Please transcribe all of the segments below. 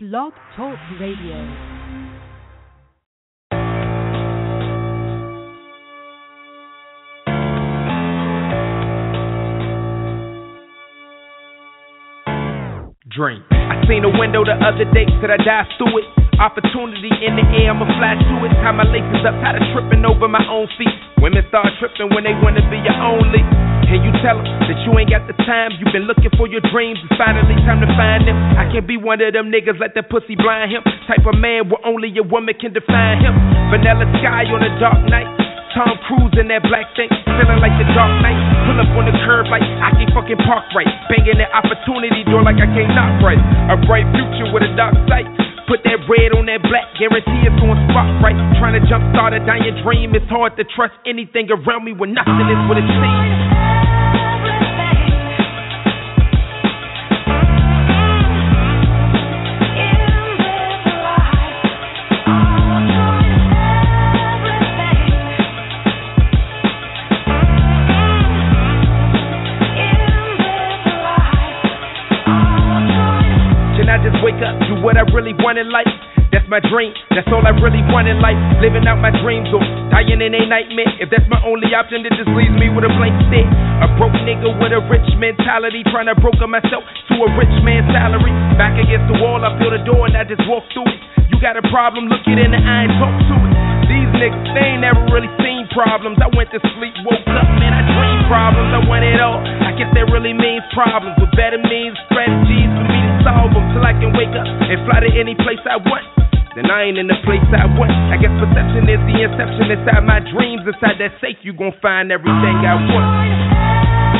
Blog Talk Radio. Dream. I seen a window the other day, said I dive through it. Opportunity in the air, I'ma fly to it. Tie my laces up, tired of tripping over my own feet. Women start tripping when they wanna be your only. Can you tell them that you ain't got the time? You've been looking for your dreams, it's finally time to find them. I can't be one of them niggas, let that pussy blind him. Type of man where only a woman can define him. Vanilla sky on a dark night. Tom Cruise in that black thing, feeling like the dark knight. Pull up on the curb like I can't fucking park right. Banging that opportunity door like I can't knock right. A bright future with a dark sight. Put that red on that black, guarantee it's on spot right. Trying to jumpstart a dying dream. It's hard to trust anything around me when nothing is what it seems. Want in life? That's my dream, that's all I really want in life. Living out my dreams or dying in a nightmare. If that's my only option, it just leaves me with a blank stare. A broke nigga with a rich mentality, trying to broker myself to a rich man's salary. Back against the wall, I feel the door and I just walk through it. You got a problem, look it in the eye and talk to it. These niggas, they ain't never really seen problems. I went to sleep, woke up, man, I dreamed problems. I want it all. I guess that really means problems with better means, strategies for me to solve them till I can wake up and fly to any place I want. Then I ain't in the place I want. I guess perception is the inception inside my dreams. Inside that safe, you gon' find everything I want.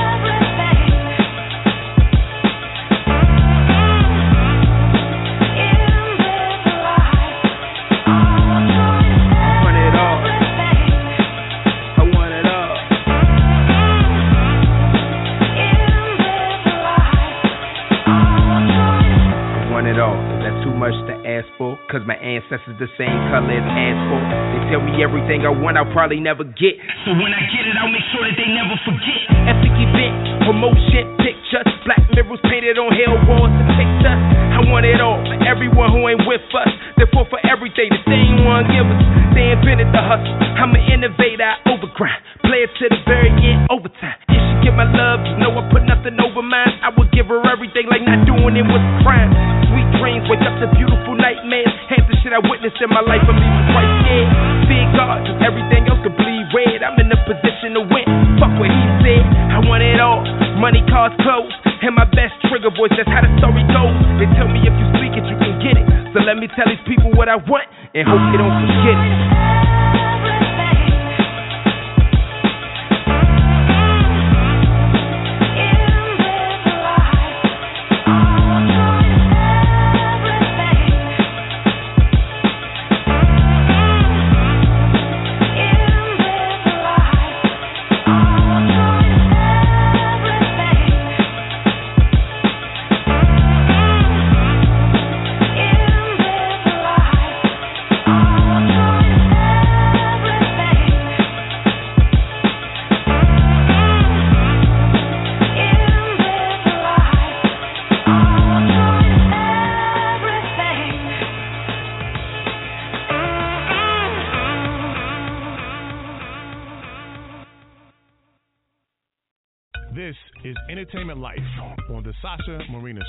Cause my ancestors the same color as asphalt. They tell me everything I want, I'll probably never get. So when I get it, I'll make sure that they never forget. Epic event, promotion, pictures, black mirrors painted on hell walls to pictures. I want it all for everyone who ain't with us. They fought for everything that they ain't give us. They invented the hustle. I'm an innovator, I overgrind. Play it to the very end, overtime. If she give my love, you know I put nothing over mine. I would give her everything like not doing it was crime. Sweet dreams, wake up to beautiful nightmares. Shit I witnessed in my life, I'm even quite scared. Big God, everything else could bleed red. I'm in a position to win. Fuck what he said. I want it all. Money, cars, clothes, and my best trigger voice. That's how the story goes. They tell me if you speak it, you can get it. So let me tell these people what I want and hope they don't forget it.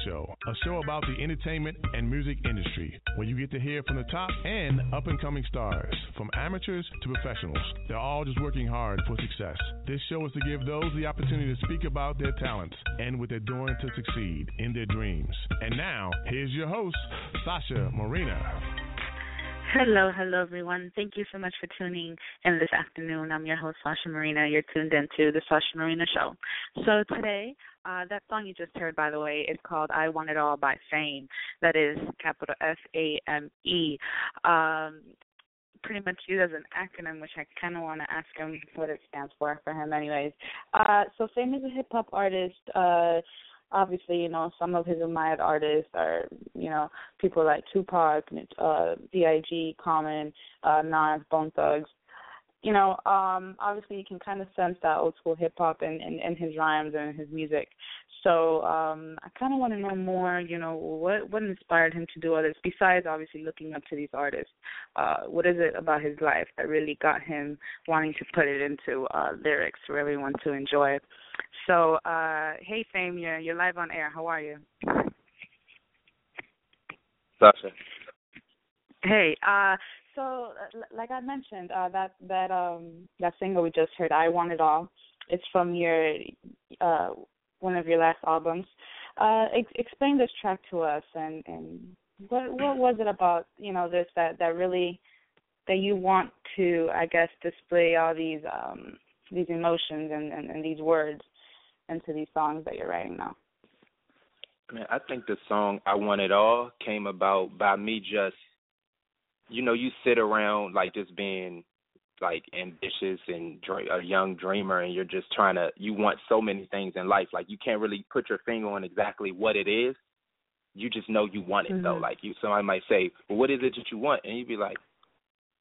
Show, a show about the entertainment and music industry, where you get to hear from the top and up and coming stars, from amateurs to professionals. They're all just working hard for success. This show is to give those the opportunity to speak about their talents and what they're doing to succeed in their dreams. And now, here's your host, Sasha Marina. Hello, hello everyone. Thank you so much for tuning in this afternoon. I'm your host Sasha Marina. You're tuned into the Sasha Marina Show. So today, uh, that song you just heard, by the way, is called "I Want It All" by Fame. That is capital F A M E. Um, pretty much used as an acronym, which I kind of want to ask him what it stands for for him, anyways. Uh, so Fame is a hip hop artist. Uh, obviously, you know, some of his admired artists are, you know, people like Tupac, uh, B.I.G., Common, uh, Nas, Bone Thugs. You know, um, obviously you can kind of sense that old school hip hop in, in, in his rhymes and his music. So um, I kind of want to know more. You know, what what inspired him to do all this besides obviously looking up to these artists? Uh, what is it about his life that really got him wanting to put it into uh, lyrics for everyone to enjoy? So, uh, hey, Fame, you're you're live on air. How are you? Sasha. Hey, uh, so like I mentioned, uh, that that um that single we just heard, "I Want It All," it's from your uh one of your last albums. Uh, ex- explain this track to us, and and what what was it about you know this that that really that you want to I guess display all these um these emotions and, and, and these words into these songs that you're writing now. Man, I think the song "I Want It All" came about by me just you know, you sit around like just being like ambitious and a young dreamer and you're just trying to you want so many things in life. Like you can't really put your finger on exactly what it is. You just know you want it mm-hmm. though like you somebody might say well what is it that you want? And you'd be like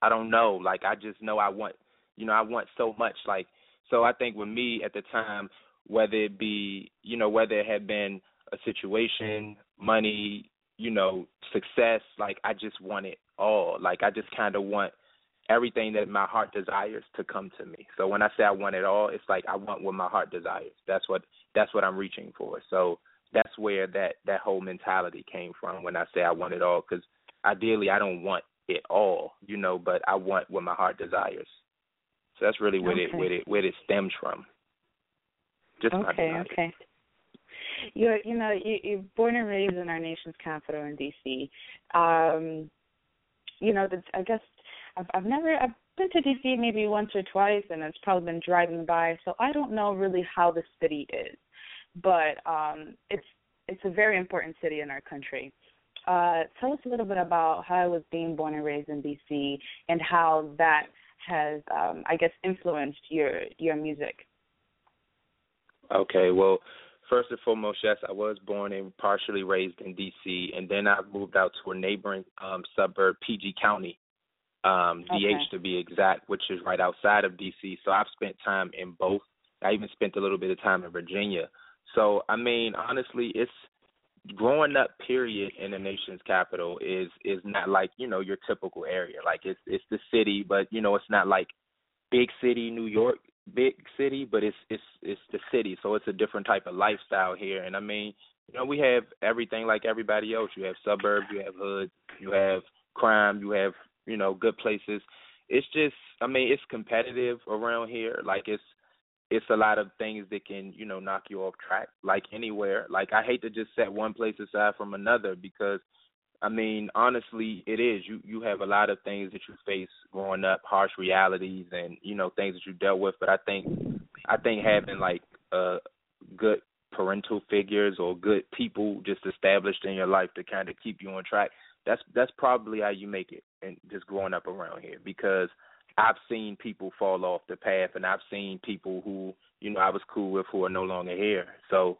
i don't know. Like i just know i want you know i want so much. Like so i think with me at the time whether it be you know whether it had been a situation money you know success like i just want it all. Like I just kind of want everything that my heart desires to come to me. So when I say I want it all, it's like I want what my heart desires. That's what that's what I'm reaching for. So that's where that that whole mentality came from when I say I want it all cuz ideally I don't want it all, you know, but I want what my heart desires. So that's really where okay. it where it where it stems from. Just okay, okay. You're, you know, you, you're born and raised in our nation's capital in D.C. Um, you know, the, I guess I've, I've never I've been to DC maybe once or twice, and it's probably been driving by, so I don't know really how the city is, but um, it's it's a very important city in our country. Uh, tell us a little bit about how it was being born and raised in DC, and how that has, um, I guess, influenced your your music. Okay, well, First and foremost, yes, I was born and partially raised in D.C., and then I moved out to a neighboring um, suburb, PG County, um, okay. DH to be exact, which is right outside of D.C. So I've spent time in both. I even spent a little bit of time in Virginia. So I mean, honestly, it's growing up. Period in the nation's capital is is not like you know your typical area. Like it's it's the city, but you know it's not like big city New York big city, but it's it's it's the city, so it's a different type of lifestyle here. And I mean, you know, we have everything like everybody else. You have suburbs, you have hoods, you have crime, you have you know good places. It's just, I mean, it's competitive around here. Like it's it's a lot of things that can you know knock you off track, like anywhere. Like I hate to just set one place aside from another because I mean, honestly, it is. You you have a lot of things that you face growing up, harsh realities, and you know things that you dealt with. But I think I think having like uh good parental figures or good people just established in your life to kind of keep you on track. That's that's probably how you make it, and just growing up around here because I've seen people fall off the path, and I've seen people who you know I was cool with who are no longer here. So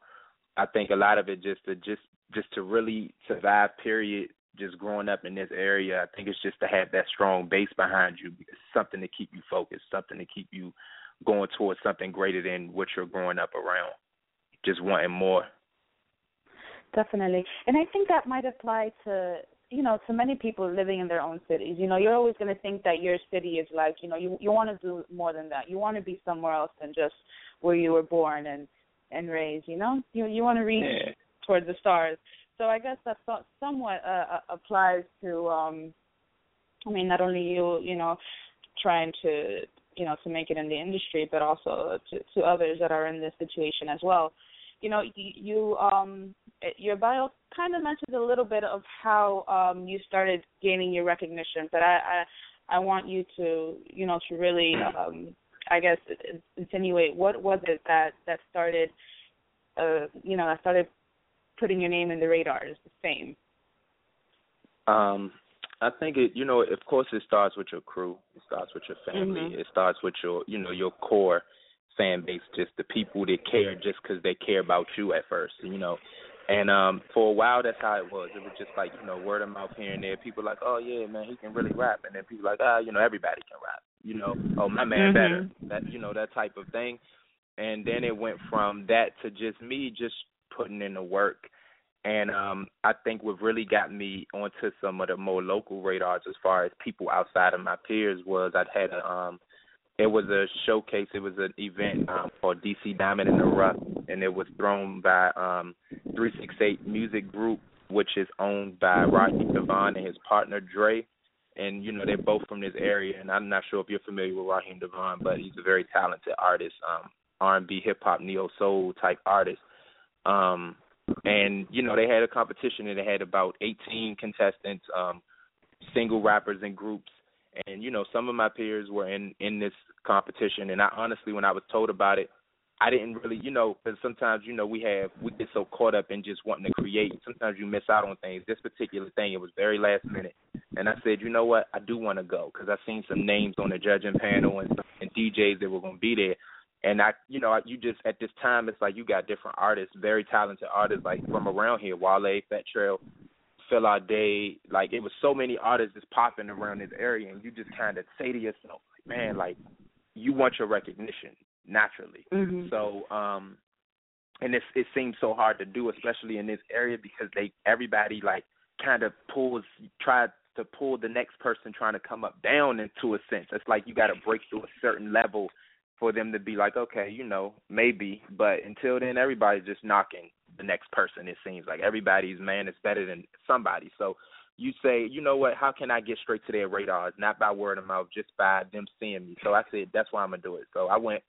I think a lot of it just to just just to really survive period just growing up in this area i think it's just to have that strong base behind you something to keep you focused something to keep you going towards something greater than what you're growing up around. Just wanting more. Definitely. And i think that might apply to you know to many people living in their own cities. You know you're always going to think that your city is like you know you you want to do more than that. You want to be somewhere else than just where you were born. And and raised you know you you want to reach yeah towards the stars. So I guess that somewhat uh, uh, applies to, um, I mean, not only you, you know, trying to, you know, to make it in the industry, but also to, to others that are in this situation as well. You know, you, you um, your bio kind of mentions a little bit of how um, you started gaining your recognition, but I, I, I want you to, you know, to really, um, I guess, insinuate what was it that that started, uh, you know, that started putting your name in the radar is the same? Um, I think it. You know, of course, it starts with your crew. It starts with your family. Mm-hmm. It starts with your, you know, your core fan base, just the people that care, just because they care about you at first. You know, and um for a while that's how it was. It was just like, you know, word of mouth here and there. People like, Oh yeah, man, he can really rap and then people like, Ah, you know, everybody can rap. You know, oh my man Mhm. better, that you know that type of thing. And then it went from that to just me just putting in the work. And um I think what really got me onto some of the more local radars as far as people outside of my peers was I'd had a um it was a showcase. It was an event um, called DC Diamond in the Rough, and it was thrown by um, 368 Music Group, which is owned by Raheem DeVaughn and his partner Dre. And you know they're both from this area, and I'm not sure if you're familiar with Raheem DeVaughn, but he's a very talented artist, um, R&B, hip hop, neo soul type artist. Um, and you know they had a competition, and they had about 18 contestants, um, single rappers and groups. And you know some of my peers were in in this competition and i honestly when i was told about it i didn't really you know because sometimes you know we have we get so caught up in just wanting to create sometimes you miss out on things. This particular thing it was very last minute and i said you know what i do want to go because i seen some names on the judging panel and and djs that were going to be there and I, you know, you just at this time, it's like you got different artists, very talented artists, like from around here, Wale, Fat Trel, Phil Adé, like it was so many artists just popping around this area, and you just kind of say to yourself, like, man, like you want your recognition naturally. Mhm. So, um, and it's it seems so hard to do, especially in this area because they everybody like kind of pulls tries to pull the next person trying to come up down into a sense. It's like you got to break through a certain level for them to be like, okay, you know, maybe. But until then, everybody's just knocking the next person. It seems like everybody's man is better than somebody. So you say, you know what? How can I get straight to their radars? Not by word of mouth, just by them seeing me. So I said, that's why I'm gonna do it. So I went.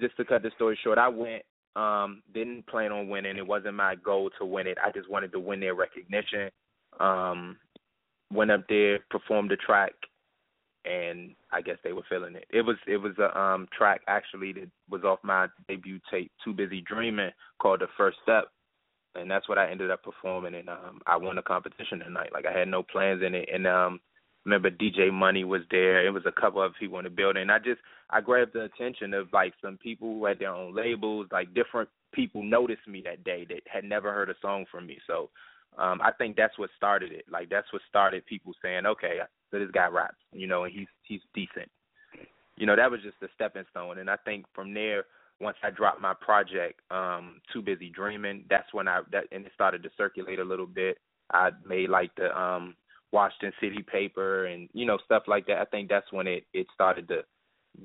Just to cut the story short, I went. Um, didn't plan on winning. It wasn't my goal to win it. I just wanted to win their recognition. Um, went up there, performed the track, and I guess they were feeling it. It was it was a um track actually that was off my debut tape, Too Busy Dreaming, called The First Step. And that's what I ended up performing and um I won the competition tonight. Like I had no plans in it and um remember DJ Money was there. It was a couple of people in the building. I just I grabbed the attention of like some people who had their own labels, like different people noticed me that day that had never heard a song from me. So um I think that's what started it. Like that's what started people saying, Okay, so this guy raps, you know, and he's he's decent. You know, that was just a stepping stone and I think from there once I dropped my project, um, Too Busy Dreaming, that's when I that and it started to circulate a little bit. I made like the um Washington City paper and, you know, stuff like that. I think that's when it, it started to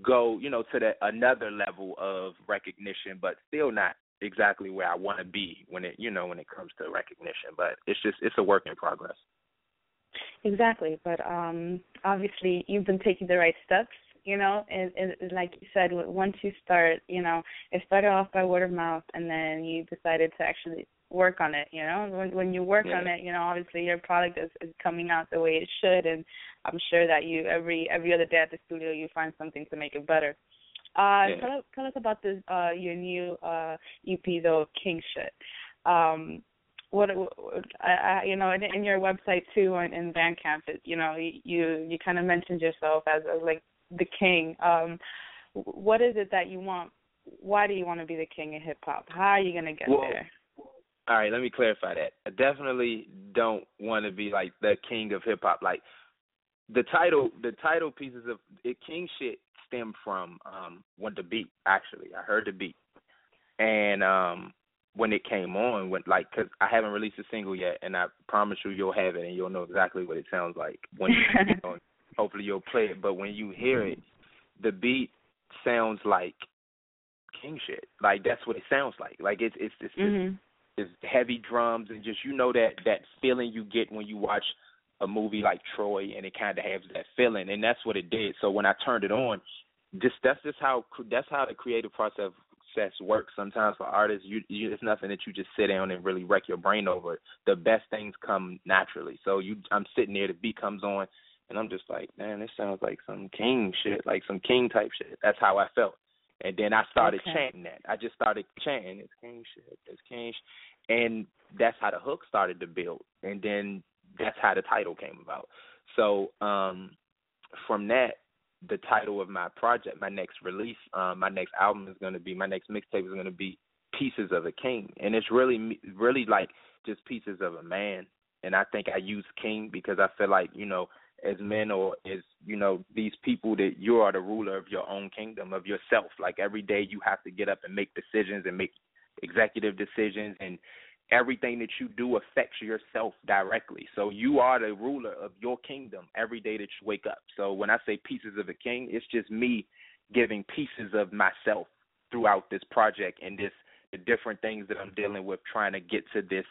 go, you know, to the another level of recognition, but still not exactly where I want to be when it, you know, when it comes to recognition. But it's just it's a work in progress. Exactly, but um obviously you've been taking the right steps, you know, and, and like you said, once you start, you know, it started off by word of mouth, and then you decided to actually work on it. You know, when when you work Yeah. on it, you know, obviously your product is, is coming out the way it should, and I'm sure that you every every other day at the studio you find something to make it better. Uh, Yeah. tell, us- tell us about this uh your new uh EP though, King Shit. Um, what I, I you know in, in your website too and in Bandcamp, it, you know you you kind of mentioned yourself as, as like the king. Um, what is it that you want? Why do you want to be the king of hip hop? How are you gonna get Well, there? All right, let me clarify that. I definitely don't want to be like the king of hip hop. Like the title, the title pieces of it, king shit stem from um when the beat. Actually, I heard the beat, and um when it came on, when like because I haven't released a single yet, and I promise you you'll have it and you'll know exactly what it sounds like when you, know, hopefully you'll play it. But when you hear it, the beat sounds like king shit. Like that's what it sounds like. Like it's it's it's, it's Mhm. is heavy drums and just you know that that feeling you get when you watch a movie like Troy and it kind of has that feeling and that's what it did. So when I turned it on, just that's just how that's how the creative process works. Sometimes for artists, you, you it's nothing that you just sit down and really wreck your brain over. The best things come naturally. So you, I'm sitting there, the beat comes on, and I'm just like, man, this sounds like some king shit, like some king type shit. That's how I felt. And then I started Okay. chanting that. I just started chanting, it's king shit, it's king shit. And that's how the hook started to build. And then that's how the title came about. So um from that, the title of my project, my next release, um, my next album is going to be, my next mixtape is going to be Pieces of a King. And it's really, really like just pieces of a man. And I think I use king because I feel like, you know, as men or as you know these people that you are the ruler of your own kingdom of yourself like every day you have to get up and make decisions and make executive decisions and everything that you do affects yourself directly. So you are the ruler of your kingdom every day that you wake up. So when i say pieces of a king it's just me giving pieces of myself throughout this project and this the different things that i'm dealing with trying to get to this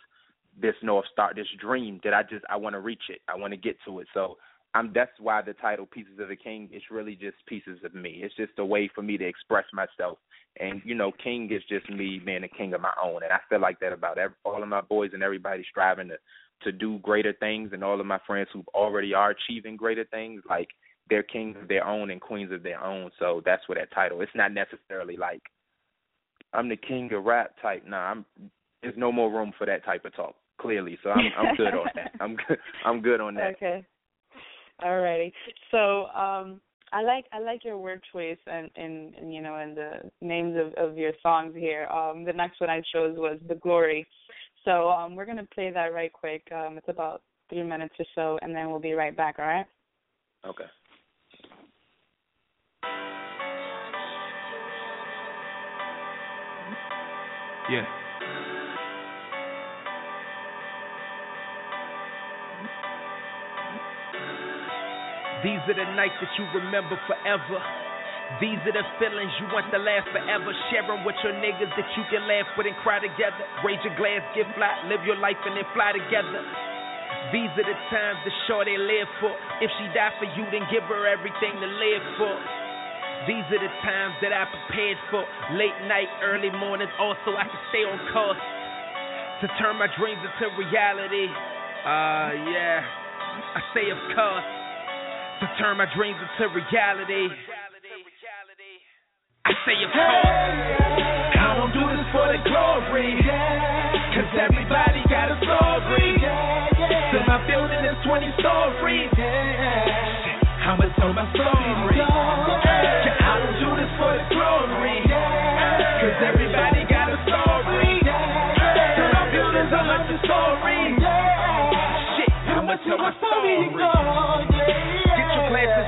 this north star this dream that i just i want to reach it. I want to get to it. So I'm that's why the title Pieces of a King is really just pieces of me. It's just a way for me to express myself. And you know, king is just me being a king of my own. And I feel like that about every, all of my boys and everybody striving to to do greater things and all of my friends who already are achieving greater things like they're kings of their own and queens of their own. So that's what that title. It's not necessarily like I'm the king of rap type. Nah, I'm there's no more room for that type of talk, clearly. So I'm I'm good on that. I'm good I'm good on that. Okay. Alrighty. So um I like I like your word choice and, and, and you know and the names of, of your songs here. Um the next one I chose was The Glory. So um we're gonna play that right quick. Um it's about three minutes or so and then we'll be right back, all right? Okay. Yeah. These are the nights that you remember forever. These are the feelings you want to last forever. Sharing with your niggas that you can laugh with and cry together. Raise your glass, get fly, live your life and then fly together. These are the times the shorty live for. If she die for you, then give her everything to live for. These are the times that I prepared for. Late night, early mornings, also I can stay on course to turn my dreams into reality. Uh, yeah, I say of course to turn my dreams into reality. I say, of course, I don't do this for the glory. Cause everybody got a story. So my building is 20 stories. I'ma tell my story. I don't do this for the glory. Cause everybody got a story. So my building's a hundred stories. Shit, I'ma tell my story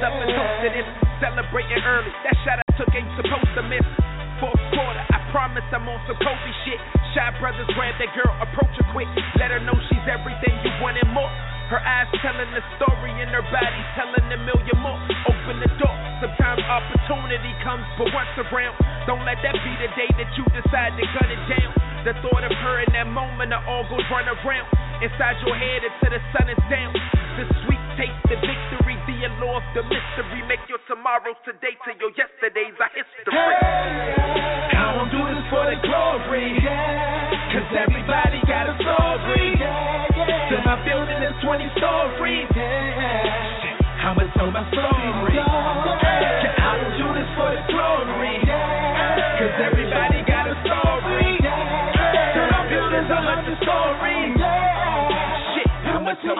up and toasted. Celebrating early. That shot I took ain't supposed to miss. Fourth quarter, I promise I'm on some Kobe shit. Shy brothers grab that girl, approach her quick. Let her know she's everything you want wanted more. Her eyes telling the story and her body telling a million more. Open the door. Sometimes opportunity comes but once around. Don't let that be the day that you decide to gun it down. The thought of her in that moment, the all goes run around. Inside your head until the sun is down. The sweet taste, the victory, the allure of the mystery. Make your tomorrows today till your yesterdays are history. Hey, I don't do this for the glory. Cause everybody got a story. So my building is 20 stories. I'ma tell my story.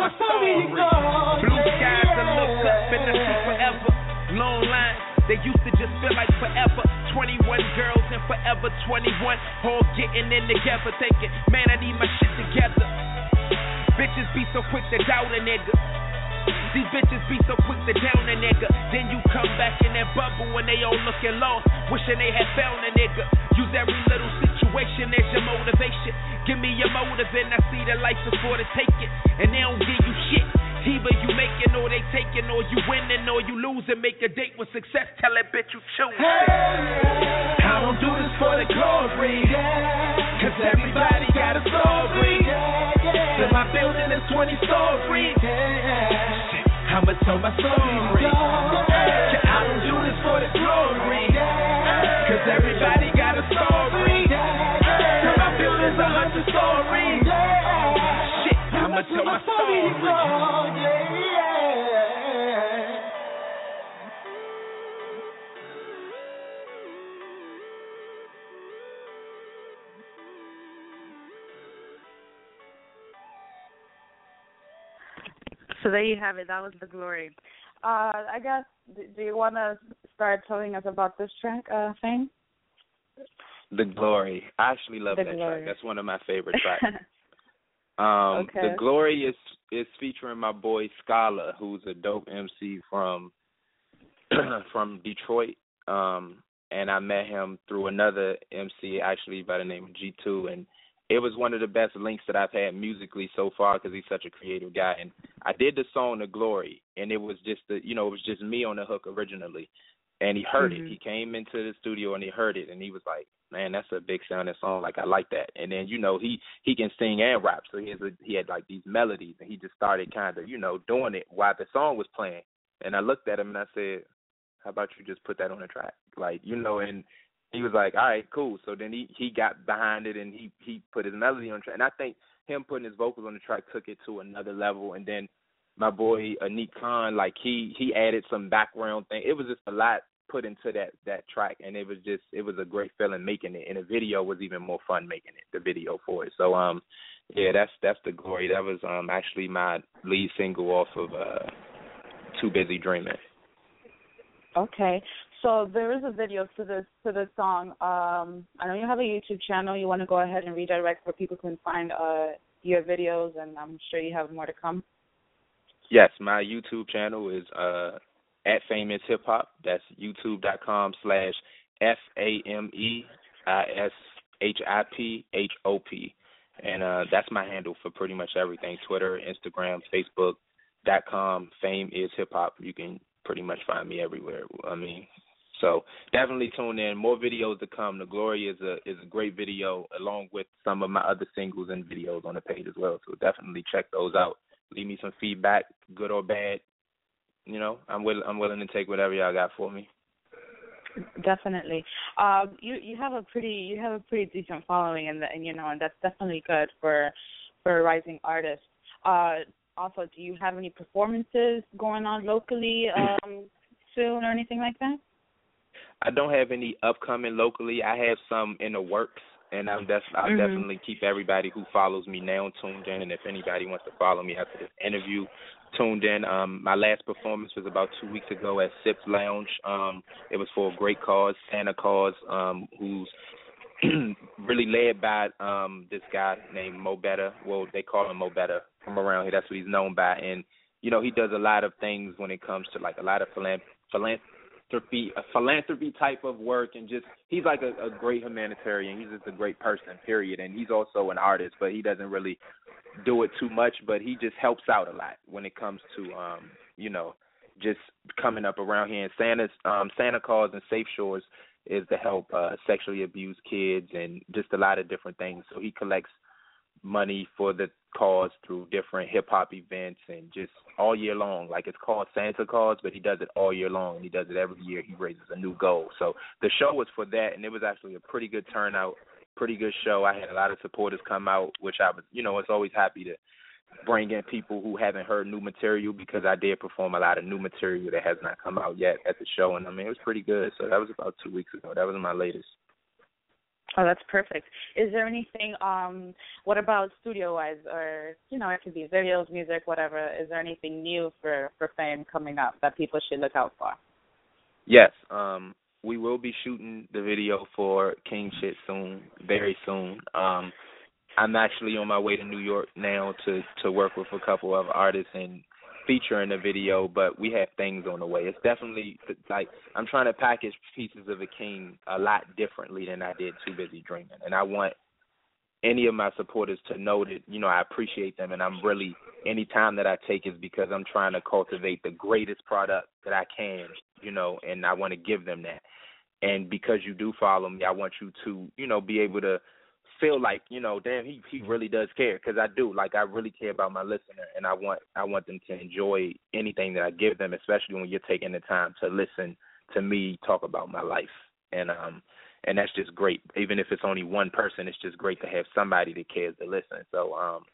My story. Blue skies and look up and I see forever. Long lines. They used to just feel like forever. 21 girls and forever 21. All getting in together, thinking, man, I need my shit together. Bitches be so quick to doubt a nigga. These bitches be so quick to down a nigga. Then you come back in that bubble when they all looking lost, wishing they had found a nigga. Use every little situation as your motivation. Give me your motive and I see the life before to take it. And they don't give you shit. Either you making or they taking, or you winning or you losing. Make a date with success. Tell that bitch you choose. Hey, I don't do this for the glory. Cause everybody got a story. So my building is 20 stories. I'ma tell my story. I don't do this for the glory. Cause everybody got a story. My building's a hundred. Shit, I'ma tell my story. So there you have it. That was the glory. Uh, I guess. Do you want to start telling us about this track, uh, Fame? The glory. I actually love the that glory. track. That's one of my favorite tracks. um, okay. The glory is is featuring my boy Scholar, who's a dope MC from from Detroit. Um, and I met him through another MC actually by the name of G2, and it was one of the best links that I've had musically so far because he's such a creative guy. And I did the song "The Glory," and it was just the you know it was just me on the hook originally, and he heard mm-hmm. it. He came into the studio and he heard it, and he was like, "Man, that's a big sounding song. Like I like that." And then you know he he can sing and rap, so he has a, he had like these melodies, and he just started kind of you know doing it while the song was playing. And I looked at him and I said, "How about you just put that on the track?" Like you know, and he was like, "All right, cool." So then he he got behind it and he he put his melody on track. And I think him putting his vocals on the track took it to another level. And then my boy Anik Khan, like he he added some background thing. It was just a lot put into that that track, and it was just it was a great feeling making it. And the video was even more fun making it. The video for it. So um, yeah, that's that's the glory. That was um actually my lead single off of uh, Too Busy Dreaming. Okay. So there is a video to this to this song. Um, I know you have a YouTube channel. You want to go ahead and redirect where people can find uh, your videos, and I'm sure you have more to come. Yes, my YouTube channel is uh, at Famous Hip Hop. That's youtube.com slash F A M E I S H I P H O P. And uh, that's my handle for pretty much everything Twitter, Instagram, Facebook, dot com. Fame is hip hop. You can pretty much find me everywhere. I mean, so definitely tune in. More videos to come. The Glory is a is a great video, along with some of my other singles and videos on the page as well. So definitely check those out. Leave me some feedback, good or bad. You know, I'm will I'm willing to take whatever y'all got for me. Definitely. Um, you you have a pretty you have a pretty decent following, and and you know, and that's definitely good for for a rising artist. Uh, also, do you have any performances going on locally um, soon or anything like that? I don't have any upcoming locally. I have some in the works, and I'm def- I'll mm-hmm. definitely keep everybody who follows me now tuned in. And if anybody wants to follow me after this interview, tuned in. Um, my last performance was about two weeks ago at Sips Lounge. Um, it was for a great cause, Santa Cause, um, who's really led by um this guy named Mo Better. Well, they call him Mo Better from around here. That's what he's known by, and you know he does a lot of things when it comes to like a lot of philanthropy philanthropy a philanthropy type of work and just he's like a, a great humanitarian. He's just a great person period. And he's also an artist but he doesn't really do it too much but he just helps out a lot when it comes to um you know just coming up around here. And santa's um Santa Cause and safe shores is to help uh sexually abused kids and just a lot of different things. So he collects money for the cause through different hip hop events and just all year long. Like it's called Santa Cause, but he does it all year long. and He does it every year. He raises a new goal. So the show was for that, and it was actually a pretty good turnout, pretty good show. I had a lot of supporters come out, which I was, you know, it's always happy to bring in people who haven't heard new material because I did perform a lot of new material that has not come out yet at the show, and I mean it was pretty good. So that was about two weeks ago. That was my latest. Oh, that's perfect. Is there anything? Um, what about studio wise, or you know, it could be videos, music, whatever. Is there anything new for for Fame coming up that people should look out for? Yes, um, we will be shooting the video for King Shit soon, very soon. Um, I'm actually on my way to New York now to to work with a couple of artists and feature in the video, but we have things on the way. It's definitely like I'm trying to package pieces of the king a lot differently than I did Too Busy Dreaming, and I want any of my supporters to know that you know I appreciate them, and I'm really any time that I take is because I'm trying to cultivate the greatest product that I can, you know, and I want to give them that. And because you do follow me, I want you to, you know, be able to feel like you know, damn, he he really does care because I do. Like I really care about my listener, and I want I want them to enjoy anything that I give them, especially when you're taking the time to listen to me talk about my life. And um and that's just great. Even if it's only one person, it's just great to have somebody that cares to listen. So um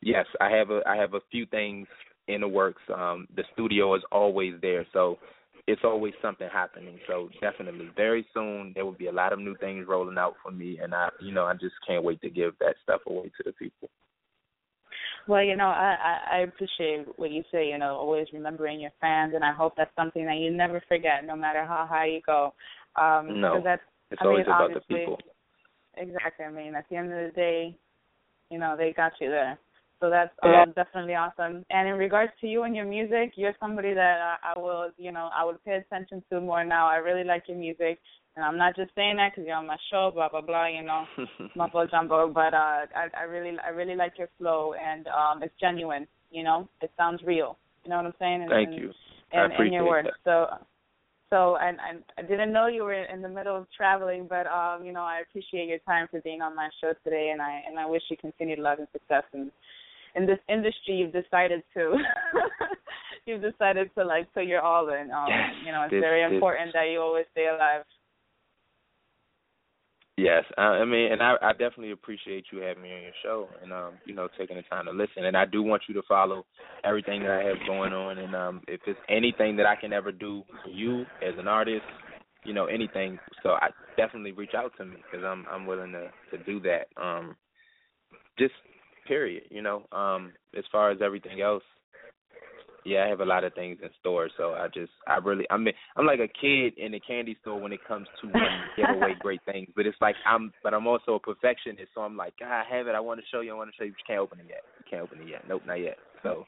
yes, I have a I have a few things in the works. Um the studio is always there. So it's always something happening. So definitely, very soon there will be a lot of new things rolling out for me, and I, you know, I just can't wait to give that stuff away to the people. Well, you know, I, I I appreciate what you say. You know, always remembering your fans, and I hope that's something that you never forget, no matter how high you go. Um, no, that's, it's I always mean, about the people. Exactly. I mean, at the end of the day, you know, they got you there. So that's um, definitely awesome. And in regards to you and your music, you're somebody that I, I will, you know, I would pay attention to more now. I really like your music, and I'm not just saying that because you're on my show, blah blah blah, you know, mumbo jumbo. But uh, I, I really, I really like your flow, and um, it's genuine. You know, it sounds real. You know what I'm saying? And, Thank and, you. And, and your words. that. So so and I, I didn't know you were in the middle of traveling, but um, you know, I appreciate your time for being on my show today, and I and I wish you continued love and success in in this industry. You've decided to you've decided to like put your all in. Um, yes, you know, it's this, very this, important that you always stay alive. Yes, I, I mean, and I, I definitely appreciate you having me on your show, and um, you know, taking the time to listen. And I do want you to follow everything that I have going on, and um, if it's anything that I can ever do for you as an artist, you know, anything. So I definitely reach out to me because I'm I'm willing to to do that. Um, just period, you know. Um, as far as everything else, yeah, I have a lot of things in store. So I just, I really, I mean, I'm like a kid in a candy store when it comes to give away great things. But it's like I'm, but I'm also a perfectionist. So I'm like, God, I have it. I want to show you. I want to show you. But you can't open it yet. You can't open it yet. Nope, not yet. So.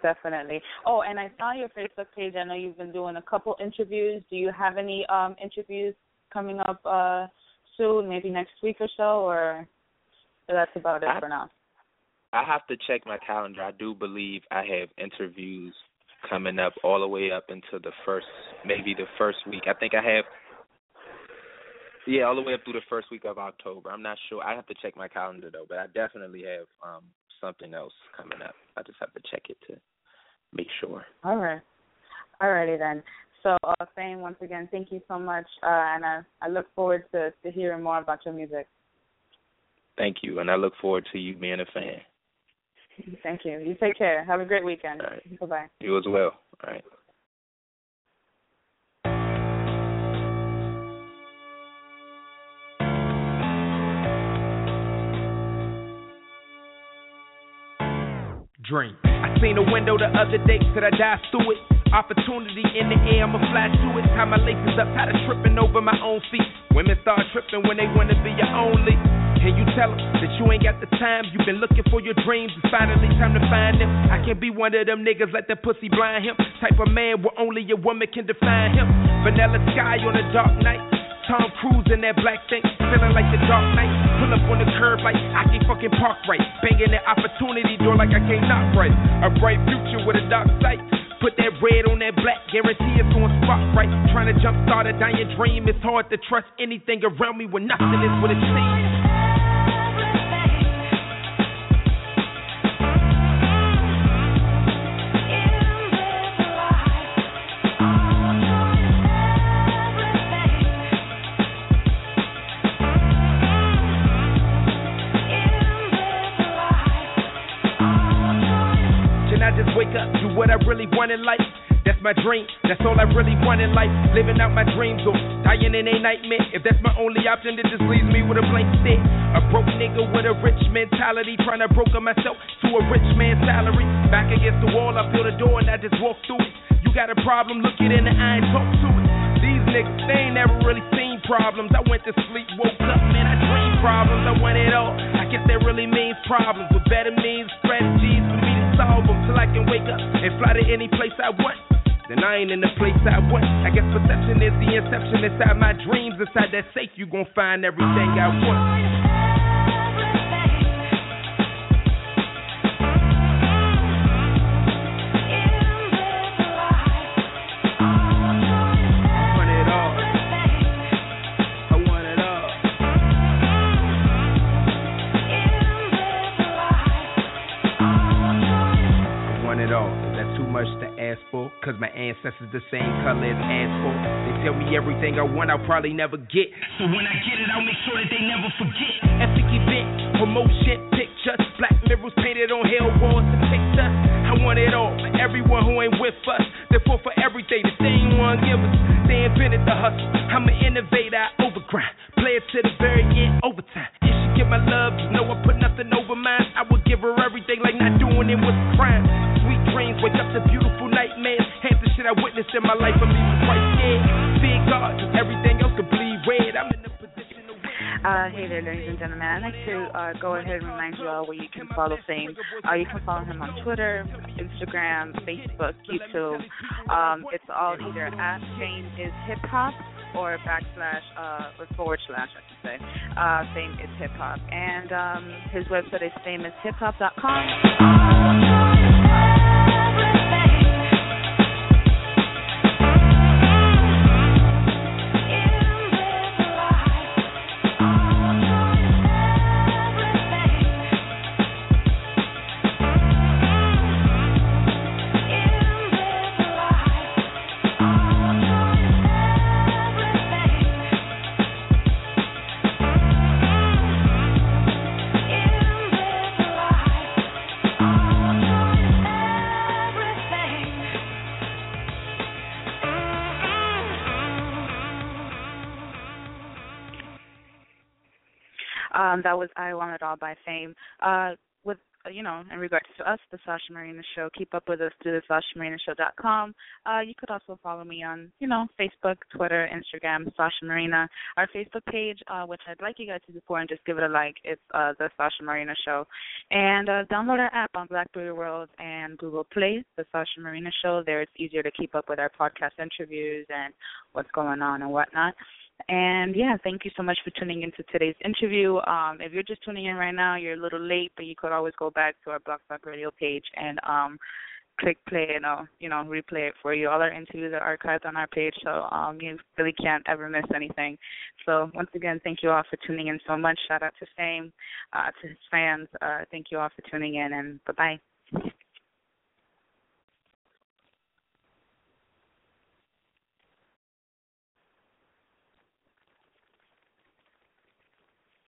Definitely. Oh, and I saw your Facebook page. I know you've been doing a couple interviews. Do you have any um interviews coming up uh soon? Maybe next week or so, or that's about it I, for now. I have to check my calendar. I do believe I have interviews coming up all the way up into the first, maybe the first week. I think I have, yeah, all the way up through the first week of October. I'm not sure. I have to check my calendar though, but I definitely have um something else coming up. I just have to check it to make sure. All right. Alrighty then. So, uh, Fame, once again, thank you so much, uh, and I, I look forward to, to hearing more about your music. Thank you, and I look forward to you being a fan. Thank you. You take care. Have a great weekend. All right. Bye bye. You as well. All right. Dream. I seen a window the other day, could I dive through it? Opportunity in the air, I'ma fly to it. Tie my laces up, tired of tripping over my own feet. Women start tripping when they wanna be your only. Can you tell them that you ain't got the time? You've been looking for your dreams, it's finally time to find them. I can't be one of them niggas, let that pussy blind him. Type of man where only a woman can define him. Vanilla sky on a dark night. Tom Cruise in that black thing, feeling like the dark knight. Pull up on the curb like I can't fucking park right. Banging that opportunity door like I can't knock right. A bright future with a dark sight. Put that red on that black, guarantee it's going spot right. Trying to jumpstart a dying dream. It's hard to trust anything around me when nothing is what it seems. My dream, that's all I really want in life. Living out my dreams or dying in a nightmare. If that's my only option, it just leaves me with a blank stare. A broke nigga with a rich mentality, trying to broker myself to a rich man's salary. Back against the wall, I feel the door and I just walk through it. You got a problem, look it in the eye and talk to it. These niggas, they ain't never really seen problems. I went to sleep, woke up, man, I dream problems. I want it all. I guess that really means problems with better means, strategies for me to solve them till I can wake up and fly to any place I want. Then I ain't in the place I want. I guess perception is the inception inside my dreams. Inside that safe, you gon' find everything I want. Ancestors the same color as asphalt. They tell me everything I want, I'll probably never get. So when I get it, I'll make sure that they never forget. Epic event, promotion, pictures, black mirrors painted on hell walls to pictures. I want it all for everyone who ain't with us. They fought for everything they ain't want give us. They invented the hustle. I'm an innovator, I overgrind. Play it to the very end, overtime. If she give my love, you know I put nothing over mine. I would give her everything like not doing it was crime. Sweet dreams, wake up to the shit I witnessed in my life, I'm even quite scared. Big God, everything else could bleed red. I'm in the. Uh, hey there, ladies and gentlemen. I'd like to uh, go ahead and remind you all where you can follow Fame. Uh, you can follow him on Twitter, Instagram, Facebook, YouTube. Um, it's all either at Fame is Hip Hop or backslash uh, or forward slash, I should say. Uh, Fame is Hip Hop. And um, his website is fameishiphop.com. that was I Want It All by Fame. Uh, with uh, you know, in regards to us, the Sasha Marina Show, keep up with us through the SashaMarinaShow.com. Uh, you could also follow me on, you know, Facebook, Twitter, Instagram, Sasha Marina. Our Facebook page, uh, which I'd like you guys to for and just give it a like, it's uh, the Sasha Marina Show. And uh, download our app on BlackBerry World and Google Play, the Sasha Marina Show. There, it's easier to keep up with our podcast interviews and what's going on and whatnot. And yeah, thank you so much for tuning into today's interview. Um, if you're just tuning in right now, you're a little late, but you could always go back to our Blog Talk Radio page and um, click play and uh, you know replay it for you. All our interviews are archived on our page, so um, you really can't ever miss anything. So once again, thank you all for tuning in so much. Shout out to Fame, uh, to his fans. Uh, thank you all for tuning in, and bye bye.